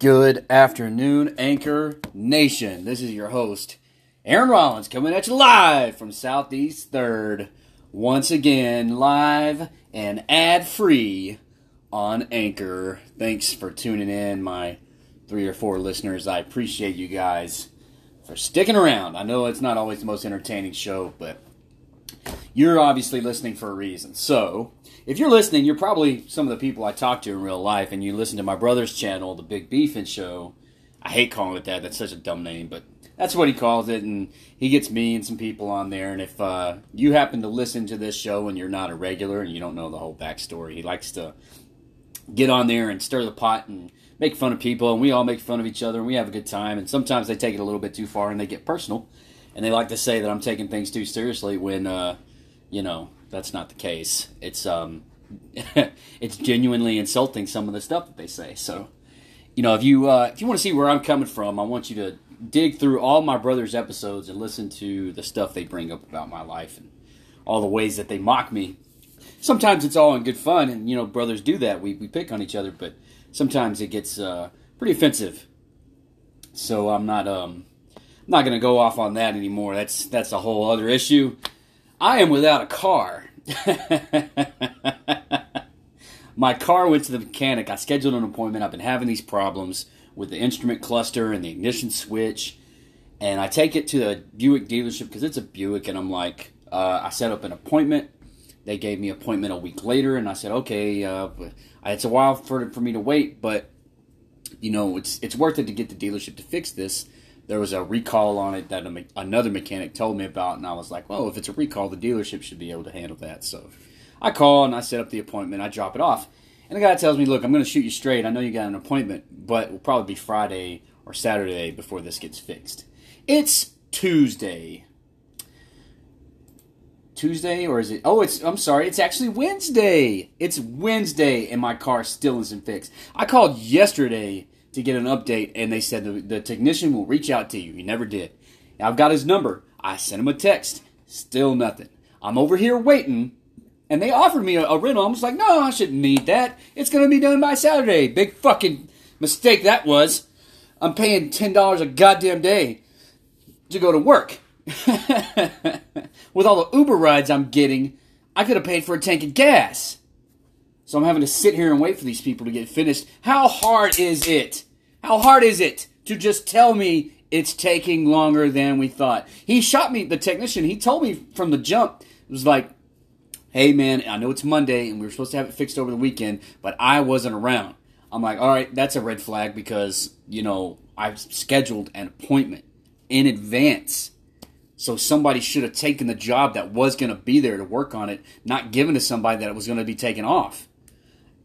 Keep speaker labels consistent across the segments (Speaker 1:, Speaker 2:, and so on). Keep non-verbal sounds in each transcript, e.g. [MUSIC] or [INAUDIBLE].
Speaker 1: Good afternoon, Anchor Nation. This is your host, Aaron Rollins, coming at you live from Southeast 3rd. Once again, live and ad free on Anchor. Thanks for tuning in, my three or four listeners. I appreciate you guys for sticking around. I know it's not always the most entertaining show, but you're obviously listening for a reason. So, if you're listening, you're probably some of the people I talk to in real life, and you listen to my brother's channel, The Big Beefin' Show. I hate calling it that. That's such a dumb name, but that's what he calls it, and he gets me and some people on there. And if uh, you happen to listen to this show and you're not a regular and you don't know the whole backstory, he likes to get on there and stir the pot and make fun of people, and we all make fun of each other, and we have a good time. And sometimes they take it a little bit too far and they get personal, and they like to say that I'm taking things too seriously when, uh, you know, that's not the case. It's um, [LAUGHS] it's genuinely insulting some of the stuff that they say. So, you know, if you uh, if you want to see where I'm coming from, I want you to dig through all my brother's episodes and listen to the stuff they bring up about my life and all the ways that they mock me. Sometimes it's all in good fun, and you know, brothers do that. We we pick on each other, but sometimes it gets uh, pretty offensive. So I'm not um I'm not going to go off on that anymore. That's that's a whole other issue. I am without a car. My car went to the mechanic. I scheduled an appointment. I've been having these problems with the instrument cluster and the ignition switch. And I take it to the Buick dealership because it's a Buick. And I'm like, uh, I set up an appointment. They gave me appointment a week later. And I said, okay, uh, it's a while for, for me to wait, but you know, it's, it's worth it to get the dealership to fix this there was a recall on it that a, another mechanic told me about, and I was like, well, if it's a recall, the dealership should be able to handle that. So I call and I set up the appointment. I drop it off, and the guy tells me, look, I'm going to shoot you straight. I know you got an appointment, but it will probably be Friday or Saturday before this gets fixed. It's Tuesday. Tuesday or is it? Oh, it's. I'm sorry. It's actually Wednesday. It's Wednesday, and my car still isn't fixed. I called yesterday to get an update, and they said the, the technician will reach out to you. He never did. I've got his number. I sent him a text. Still nothing. I'm over here waiting, and they offered me a, a rental. I was like, no, I shouldn't need that. It's going to be done by Saturday. Big fucking mistake that was. I'm paying $10 a goddamn day to go to work. [LAUGHS] With all the Uber rides I'm getting, I could have paid for a tank of gas. So I'm having to sit here and wait for these people to get finished. How hard is it? How hard is it to just tell me it's taking longer than we thought? He shot me, the technician, he told me from the jump, it was like, hey man, I know it's Monday and we were supposed to have it fixed over the weekend, but I wasn't around. I'm like, all right, that's a red flag because, you know, I've scheduled an appointment in advance. So somebody should have taken the job that was going to be there to work on it, not given to somebody that it was going to be taken off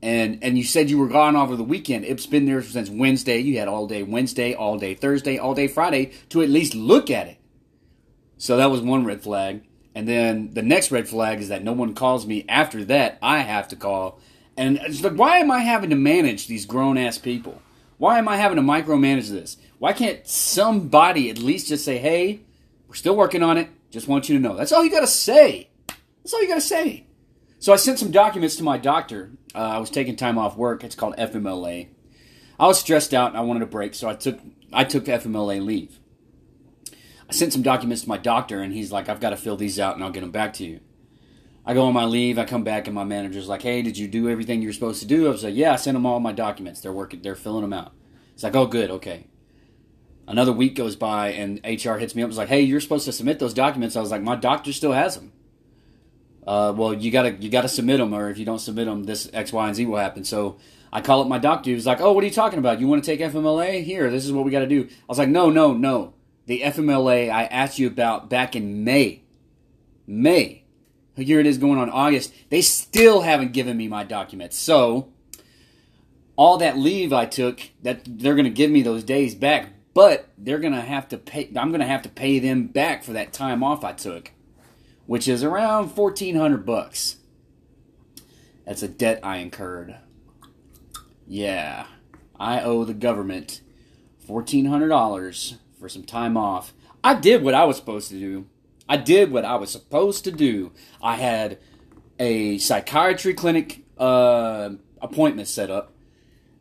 Speaker 1: and and you said you were gone over the weekend. It's been there since Wednesday. You had all day Wednesday, all day Thursday, all day Friday to at least look at it. So that was one red flag. And then the next red flag is that no one calls me after that. I have to call. And it's like, why am I having to manage these grown ass people? Why am I having to micromanage this? Why can't somebody at least just say, hey, we're still working on it. Just want you to know. That's all you got to say. That's all you got to say. So I sent some documents to my doctor. Uh, I was taking time off work. It's called FMLA. I was stressed out and I wanted a break, so I took I took FMLA leave. I sent some documents to my doctor, and he's like, "I've got to fill these out, and I'll get them back to you." I go on my leave. I come back, and my manager's like, "Hey, did you do everything you were supposed to do?" I was like, "Yeah, I sent them all my documents. They're working. They're filling them out." It's like, "Oh, good. Okay." Another week goes by, and HR hits me up. Was like, "Hey, you're supposed to submit those documents." I was like, "My doctor still has them." Uh, well, you gotta you gotta submit them, or if you don't submit them, this X, Y, and Z will happen. So I call up my doctor. He was like, "Oh, what are you talking about? You want to take FMLA? Here, this is what we got to do." I was like, "No, no, no. The FMLA I asked you about back in May, May. Here it is going on August. They still haven't given me my documents. So all that leave I took, that they're to give me those days back, but they're to have to pay. I'm to have to pay them back for that time off I took." Which is around 1400 bucks. That's a debt I incurred. Yeah, I owe the government $1400 for some time off. I did what I was supposed to do. I did what I was supposed to do. I had a psychiatry clinic uh, appointment set up.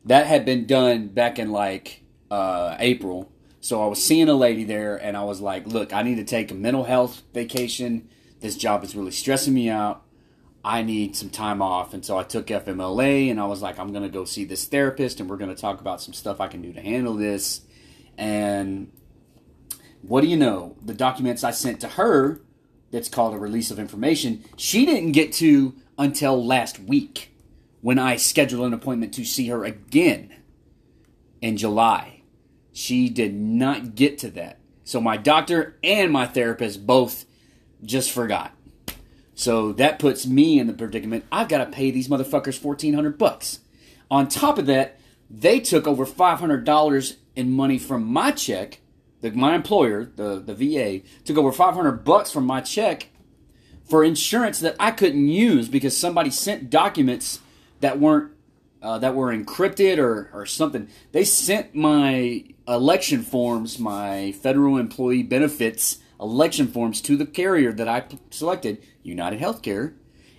Speaker 1: that had been done back in like uh, April. So I was seeing a lady there, and I was like, "Look, I need to take a mental health vacation. This job is really stressing me out. I need some time off." And so I took FMLA, and I was like, "I'm going to go see this therapist, and we're going to talk about some stuff I can do to handle this." And what do you know? The documents I sent to her, that's called a release of information, she didn't get to until last week when I scheduled an appointment to see her again in July. She did not get to that. So my doctor and my therapist both just forgot. So that puts me in the predicament. I've got to pay these motherfuckers fourteen hundred bucks. On top of that, they took over five hundred dollars in money from my check. The, my employer, the the VA, took over five hundred bucks from my check for insurance that I couldn't use because somebody sent documents that weren't uh, that were encrypted or, or something. They sent my election forms, my federal employee benefits election forms to the carrier that I selected, United Healthcare,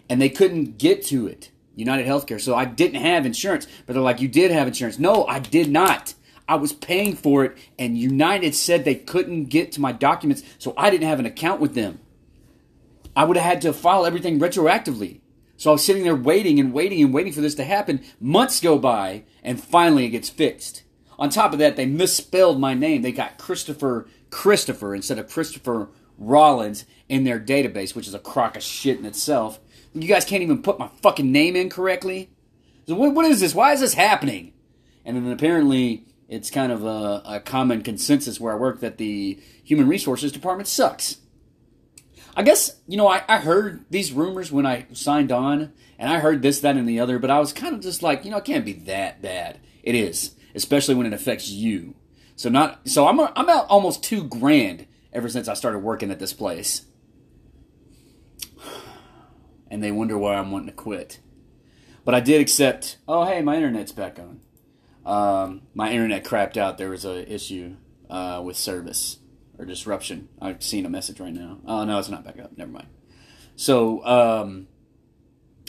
Speaker 1: and they couldn't get to it, United Healthcare. So I didn't have insurance, but they're like, You did have insurance. No, I did not. I was paying for it, and United said they couldn't get to my documents, so I didn't have an account with them. I would have had to file everything retroactively. So I was sitting there waiting and waiting and waiting for this to happen. Months go by, and finally it gets fixed. On top of that, they misspelled my name. They got Christopher Christopher instead of Christopher Rollins in their database, which is a crock of shit in itself. You guys can't even put my fucking name in correctly. So what, what is this? Why is this happening? And then apparently it's kind of a, a common consensus where I work that the human resources department sucks. I guess, you know, I, I heard these rumors when I signed on, and I heard this, that, and the other, but I was kind of just like, you know, it can't be that bad. It is, especially when it affects you. So not so I'm I'm out almost two grand ever since I started working at this place, and they wonder why I'm wanting to quit. But I did accept. Oh, hey, my internet's back on. Um, my internet crapped out. There was a issue uh, with service or disruption. I've seen a message right now. Oh no, it's not back up. Never mind. So um,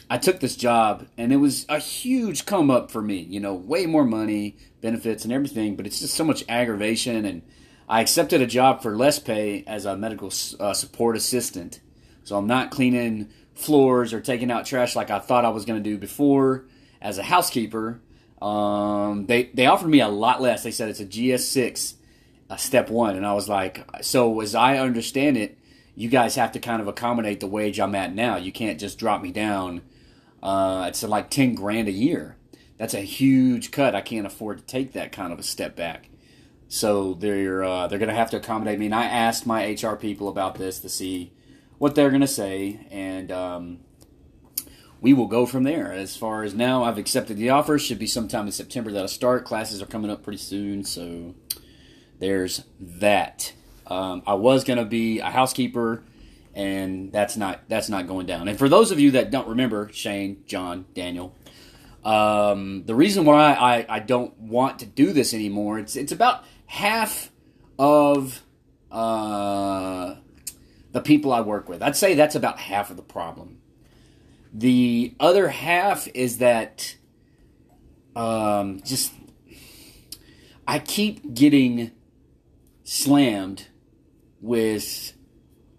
Speaker 1: I took this job, and it was a huge come up for me. You know, way more money, benefits, and everything, but it's just so much aggravation. And I accepted a job for less pay as a medical uh, support assistant. So I'm not cleaning floors or taking out trash like I thought I was going to do before as a housekeeper. Um, they they offered me a lot less. They said it's a GS6 uh, step one, and I was like, so as I understand it, you guys have to kind of accommodate the wage I'm at now. You can't just drop me down. Uh, it's like ten grand a year. That's a huge cut. I can't afford to take that kind of a step back. So they're uh, they're going to have to accommodate me. And I asked my HR people about this to see what they're going to say, and um, we will go from there. As far as now, I've accepted the offer. Should be sometime in September that I start. Classes are coming up pretty soon, so there's that. Um, I was going to be a housekeeper, and that's not that's not going down. And for those of you that don't remember, Shane, John, Daniel, um, the reason why I, I don't want to do this anymore it's it's about half of uh, the people I work with. I'd say that's about half of the problem. The other half is that um, just I keep getting slammed with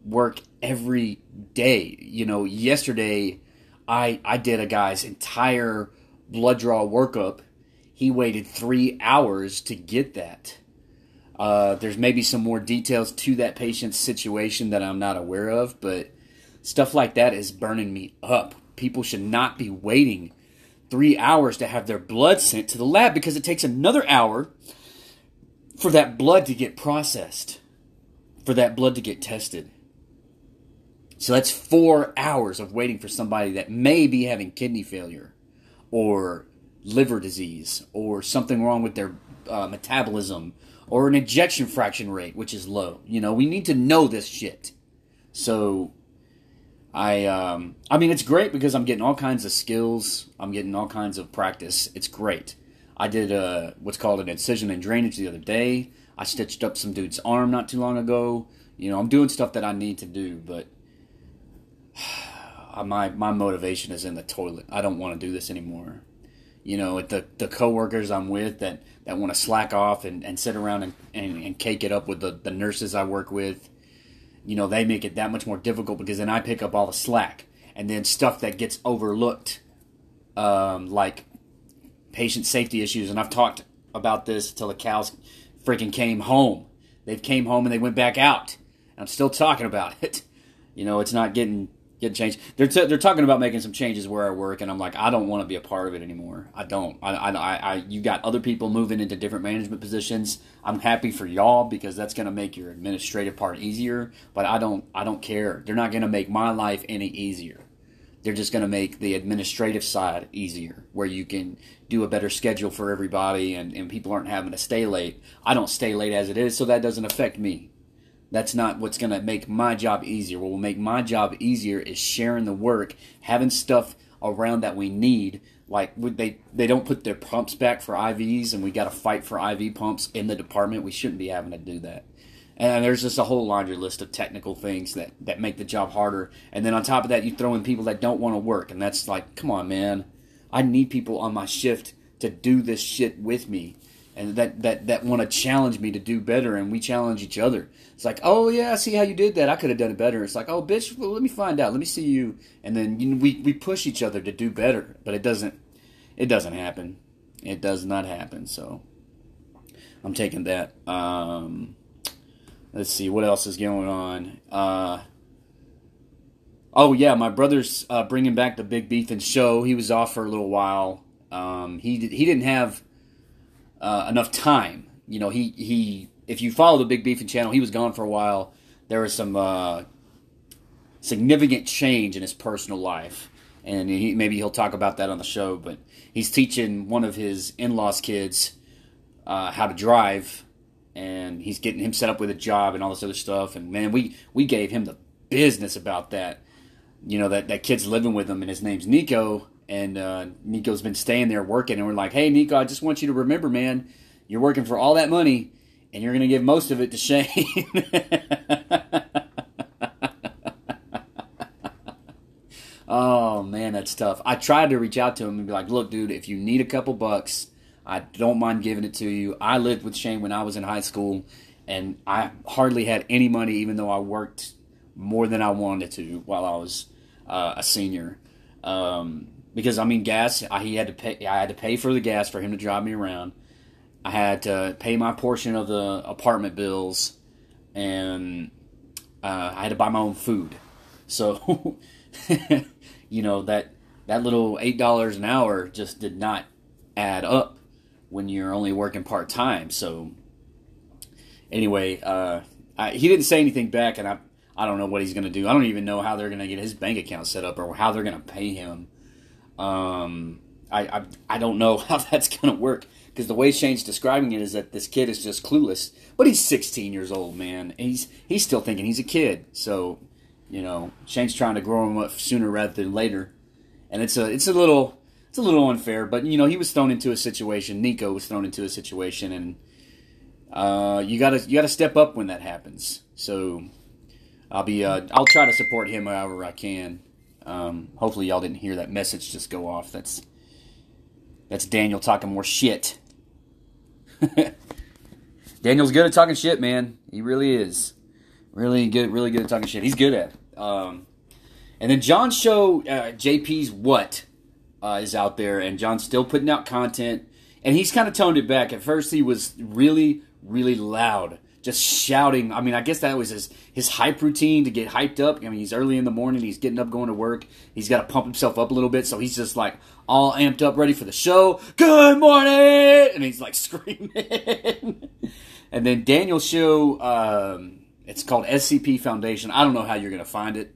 Speaker 1: work every day. You know, yesterday I I did a guy's entire blood draw workup. He waited three hours to get that. Uh, there's maybe some more details to that patient's situation that I'm not aware of, but stuff like that is burning me up. People should not be waiting three hours to have their blood sent to the lab because it takes another hour for that blood to get processed, for that blood to get tested. So that's four hours of waiting for somebody that may be having kidney failure or liver disease or something wrong with their uh, metabolism or an ejection fraction rate, which is low. You know, we need to know this shit. So I um, I mean it's great because I'm getting all kinds of skills. I'm getting all kinds of practice. It's great. I did a, what's called an incision and drainage the other day. I stitched up some dude's arm not too long ago. You know, I'm doing stuff that I need to do, but [SIGHS] my my motivation is in the toilet. I don't want to do this anymore. you know, the the coworkers I'm with that that want to slack off and, and sit around and, and, and cake it up with the, the nurses I work with. You know, they make it that much more difficult because then I pick up all the slack and then stuff that gets overlooked, um, like patient safety issues. And I've talked about this till the cows freaking came home. They've came home and they went back out. I'm still talking about [LAUGHS] it. You know, it's not getting getting changed. They're t- they're talking about making some changes where I work, and I'm like, I don't want to be a part of it anymore. I don't. I, I, I, you got other people moving into different management positions. I'm happy for y'all because that's going to make your administrative part easier. But I don't. I don't care. They're not going to make my life any easier. They're just going to make the administrative side easier, where you can do a better schedule for everybody, and, and people aren't having to stay late. I don't stay late as it is, so that doesn't affect me. That's not what's going to make my job easier. What will make my job easier is sharing the work, having stuff around that we need. Like they they don't put their pumps back for IVs, and we got to fight for IV pumps in the department. We shouldn't be having to do that. And there's just a whole laundry list of technical things that, that make the job harder. And then on top of that, you throw in people that don't want to work. And that's like, come on, man. I need people on my shift to do this shit with me and that that that want to challenge me to do better and we challenge each other. It's like oh yeah i see how you did that. I could have done it better. It's like oh bitch well, let me find out. Let me see you. And then you know, we we push each other to do better but it doesn't it doesn't happen. It does not happen so i'm taking that. Um let's see what else is going on? Uh oh yeah my brother's uh, bringing back the big Beefin' show. He was off for a little while. Um he he didn't have uh, enough time. You know, he he if you follow the Big Beefing channel, he was gone for a while. There was some uh, significant change in his personal life, and he, maybe he'll talk about that on the show. But he's teaching one of his in-laws' kids uh, how to drive, and he's getting him set up with a job and all this other stuff. And man, we we gave him the business about that. You know that that kid's living with him, and his name's Nico and uh, Nico's been staying there working, and we're like, "Hey, Nico, I just want you to remember, man, you're working for all that money, and you're going to give most of it to Shane." [LAUGHS] oh man, that's tough. I tried to reach out to him and be like, "Look, dude, if you need a couple bucks, I don't mind giving it to you. I lived with Shane when I was in high school, and I hardly had any money, even though I worked more than I wanted to while I was uh, a senior." Um, because I mean gas. I, he had to pay. I had to pay for the gas for him to drive me around. I had to pay my portion of the apartment bills, and uh, I had to buy my own food. So, [LAUGHS] you know that that little eight dollars an hour just did not add up when you're only working part time. So, anyway, uh, I, he didn't say anything back, and I I don't know what he's going to do. I don't even know how they're going to get his bank account set up or how they're going to pay him um, I, I, I don't know [LAUGHS] how that's going to work because the way Shane's describing it is that this kid is just clueless. But he's 16 years old, man. He's he's still thinking he's a kid. So, you know, Shane's trying to grow him up sooner rather than later, and it's a it's a little it's a little unfair. But you know, he was thrown into a situation. Nico was thrown into a situation, and uh, you gotta you gotta step up when that happens. So, I'll be uh, I'll try to support him however I can. Um, hopefully, y'all didn't hear that message just go off. That's that's Daniel talking more shit. [LAUGHS] Daniel's good at talking shit, man. He really is. Really good, really good at talking shit. He's good at. It. Um, and then John's show, uh, JP's What, uh, is out there, and John's still putting out content. And he's kind of toned it back. At first, he was really, really loud just shouting. I mean, I guess that was his his hype routine to get hyped up. I mean, he's early in the morning, he's getting up, going to work. He's got to pump himself up a little bit, so he's just like all amped up, ready for the show. Good morning, and he's like [LAUGHS] screaming. and then Daniel's show, um, it's called SCP Foundation. I don't know how you're gonna find it.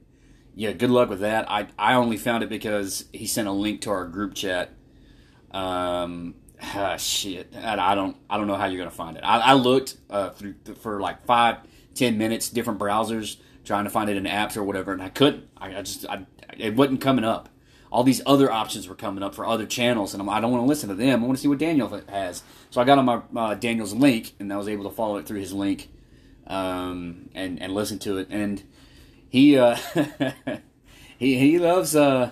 Speaker 1: Yeah, good luck with that. I I only found it because he sent a link to our group chat. Um, ah, shit, I don't, I don't know how you're gonna find it. I, I looked uh, through for like five, ten minutes, different browsers, trying to find it in apps or whatever, and I couldn't. I, I just, I, it wasn't coming up. All these other options were coming up for other channels, and I'm, I do not want to listen to them. I want to see what Daniel has. So I got on my uh, Daniel's link, and I was able to follow it through his link, um, and and listen to it. And he, uh, [LAUGHS] he he loves uh,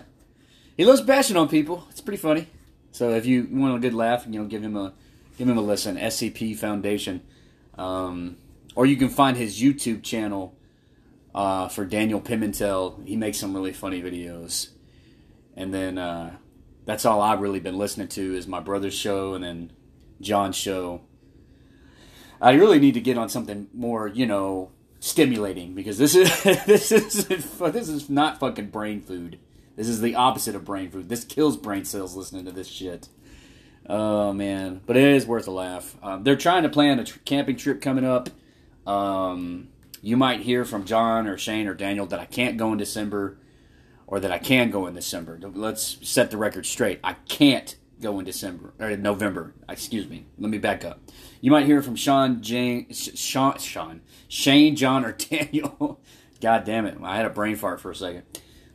Speaker 1: he loves bashing on people. It's pretty funny. So if you want a good laugh, you know, give him a give him a listen. SCP Foundation, um, or you can find his YouTube channel uh, for Daniel Pimentel. He makes some really funny videos, and then uh, that's all I've really been listening to is my brother's show and then John's show. I really need to get on something more, you know, stimulating because this is [LAUGHS] this is this is not fucking brain food. This is the opposite of brain food. This kills brain cells listening to this shit. Oh man, but it is worth a laugh. Um, they're trying to plan a tr- camping trip coming up. Um, you might hear from John or Shane or Daniel that I can't go in December, or that I can go in December. Let's set the record straight. I can't go in December or November. Excuse me. Let me back up. You might hear from Sean, Jane, Sean, Sean, Shane, John, or [LAUGHS] Daniel. God damn it! I had a brain fart for a second.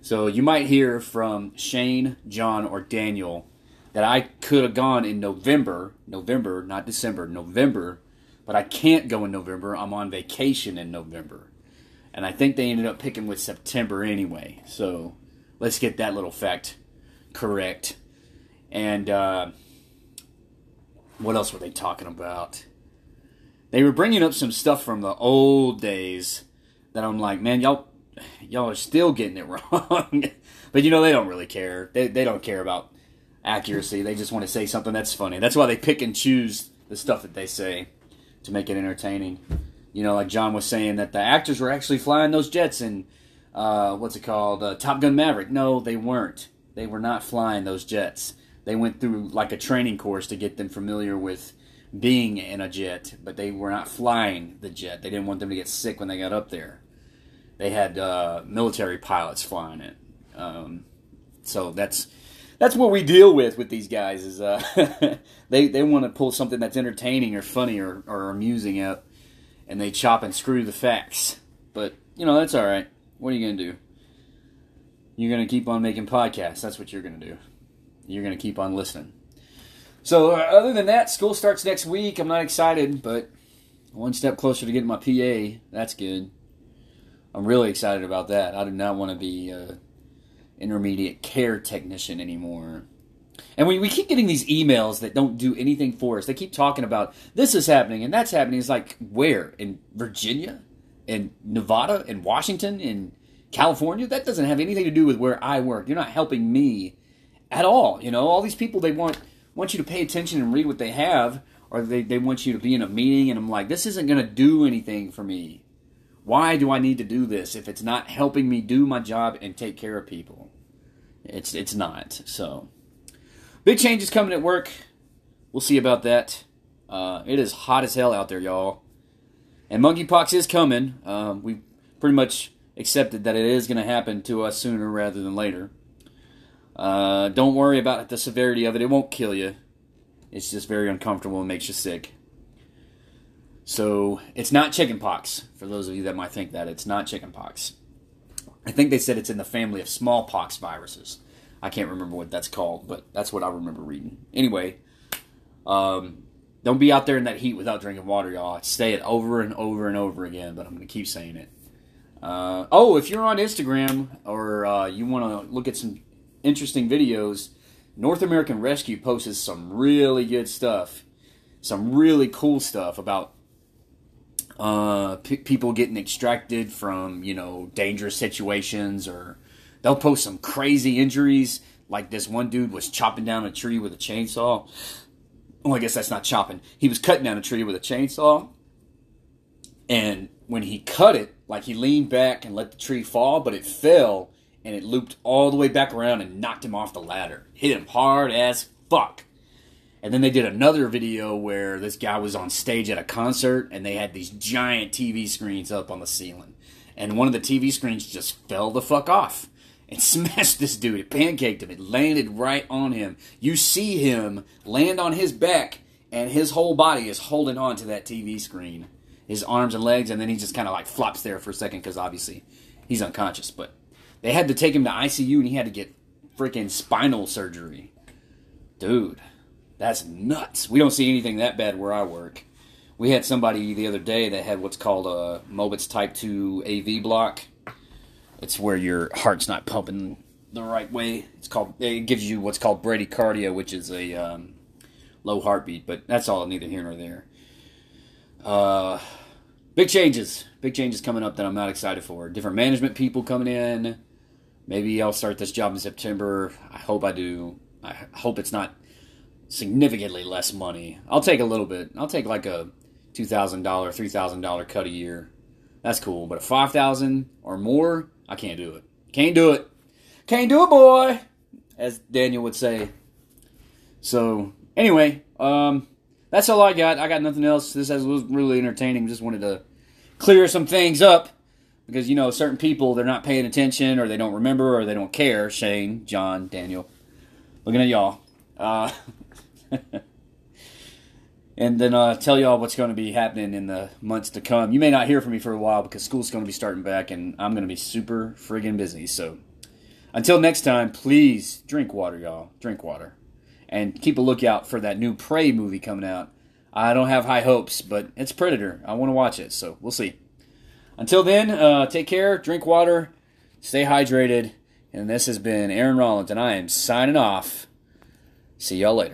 Speaker 1: So you might hear from Shane, John, or Daniel that I could have gone in November, November, not December, November, but I can't go in November. I'm on vacation in November. And I think they ended up picking with September anyway. So let's get that little fact correct. And uh, what else were they talking about? They were bringing up some stuff from the old days that I'm like, man, y'all y'all are still getting it [LAUGHS] wrong. but you know they don't really care. They they don't care about accuracy. They just want to say something that's funny. That's why they pick and choose the stuff that they say to make it entertaining. You know, like John was saying that the actors were actually flying those jets in uh, what's it called, uh, Top Gun Maverick. No, they weren't. They were not flying those jets. They went through like a training course to get them familiar with being in a jet, but they were not flying the jet. They didn't want them to get sick when they got up there they had uh, military pilots flying it. Um, so that's that's what we deal with with these guys is uh, [LAUGHS] they they want to pull something that's entertaining or funny or, or amusing out, and they chop and screw the facts. But you know that's all right. What are you gonna do? You're gonna keep on making podcasts. That's what you're gonna do. You're gonna keep on listening. So uh, other than that, school starts next week. I'm not excited, but one step closer to getting my PA. That's good. I'm really excited about that. I do not want to be a intermediate care technician anymore. And we, we keep getting these emails that don't do anything for us. They keep talking about this is happening and that's happening. It's like where? In Virginia? In Nevada? In Washington? In California? That doesn't have anything to do with where I work. You're not helping me at all. You know, all these people they want want you to pay attention and read what they have, or they, they want you to be in a meeting and I'm like, this isn't gonna do anything for me. Why do I need to do this if it's not helping me do my job and take care of people? It's it's not. So big changes coming at work. We'll see about that. Uh, it is hot as hell out there, y'all. And monkeypox is coming. Um, we pretty much accepted that it is going to happen to us sooner rather than later. Uh, don't worry about the severity of it. It won't kill you. It's just very uncomfortable and makes you sick. So it's not chickenpox. For those of you that might think that it's not chickenpox, I think they said it's in the family of smallpox viruses. I can't remember what that's called, but that's what I remember reading. Anyway, um, don't be out there in that heat without drinking water, y'all. I say it over and over and over again, but I'm going to keep saying it. Uh, oh, if you're on Instagram or uh, you want to look at some interesting videos, North American Rescue posts some really good stuff, some really cool stuff about uh, p- people getting extracted from you know dangerous situations, or they'll post some crazy injuries. Like this one dude was chopping down a tree with a chainsaw. Oh, I guess that's not chopping. He was cutting down a tree with a chainsaw, and when he cut it, like he leaned back and let the tree fall, but it fell and it looped all the way back around and knocked him off the ladder. Hit him hard as fuck. And then they did another video where this guy was on stage at a concert and they had these giant TV screens up on the ceiling. And one of the TV screens just fell the fuck off and [LAUGHS] smashed this dude. It pancaked him. It landed right on him. You see him land on his back and his whole body is holding on to that TV screen. His arms and legs, and then he just kind of like flops there for a second because obviously he's unconscious. But they had to take him to ICU and he had to get freaking spinal surgery. Dude. That's nuts. We don't see anything that bad where I work. We had somebody the other day that had what's called a Mobitz Type 2 AV block. It's where your heart's not pumping the right way. It's called. It gives you what's called bradycardia, which is a um, low heartbeat. But that's all neither here nor there. Uh, big changes. Big changes coming up that I'm not excited for. Different management people coming in. Maybe I'll start this job in September. I hope I do. I hope it's not significantly less money. I'll take a little bit. I'll take like a two thousand dollar, three thousand dollar cut a year. That's cool. But a five thousand or more, I can't do it. Can't do it. Can't do it, boy. As Daniel would say. So anyway, um, that's all I got. I got nothing else. This was really entertaining. Just wanted to clear some things up because you know certain people they're not paying attention or they don't remember or they don't care. Shane, John, Daniel, looking at y'all. Uh, [LAUGHS] [LAUGHS] and then uh, tell y'all what's going to be happening in the months to come. You may not hear from me for a while because school's going to be starting back, and I'm going to be super friggin' busy. So until next time, please drink water, y'all. Drink water, and keep a lookout for that new Prey movie coming out. I don't have high hopes, but it's Predator. I want to watch it, so we'll see. Until then, uh, take care, drink water, stay hydrated, and this has been Aaron Rollins, and I am signing off. See y'all later.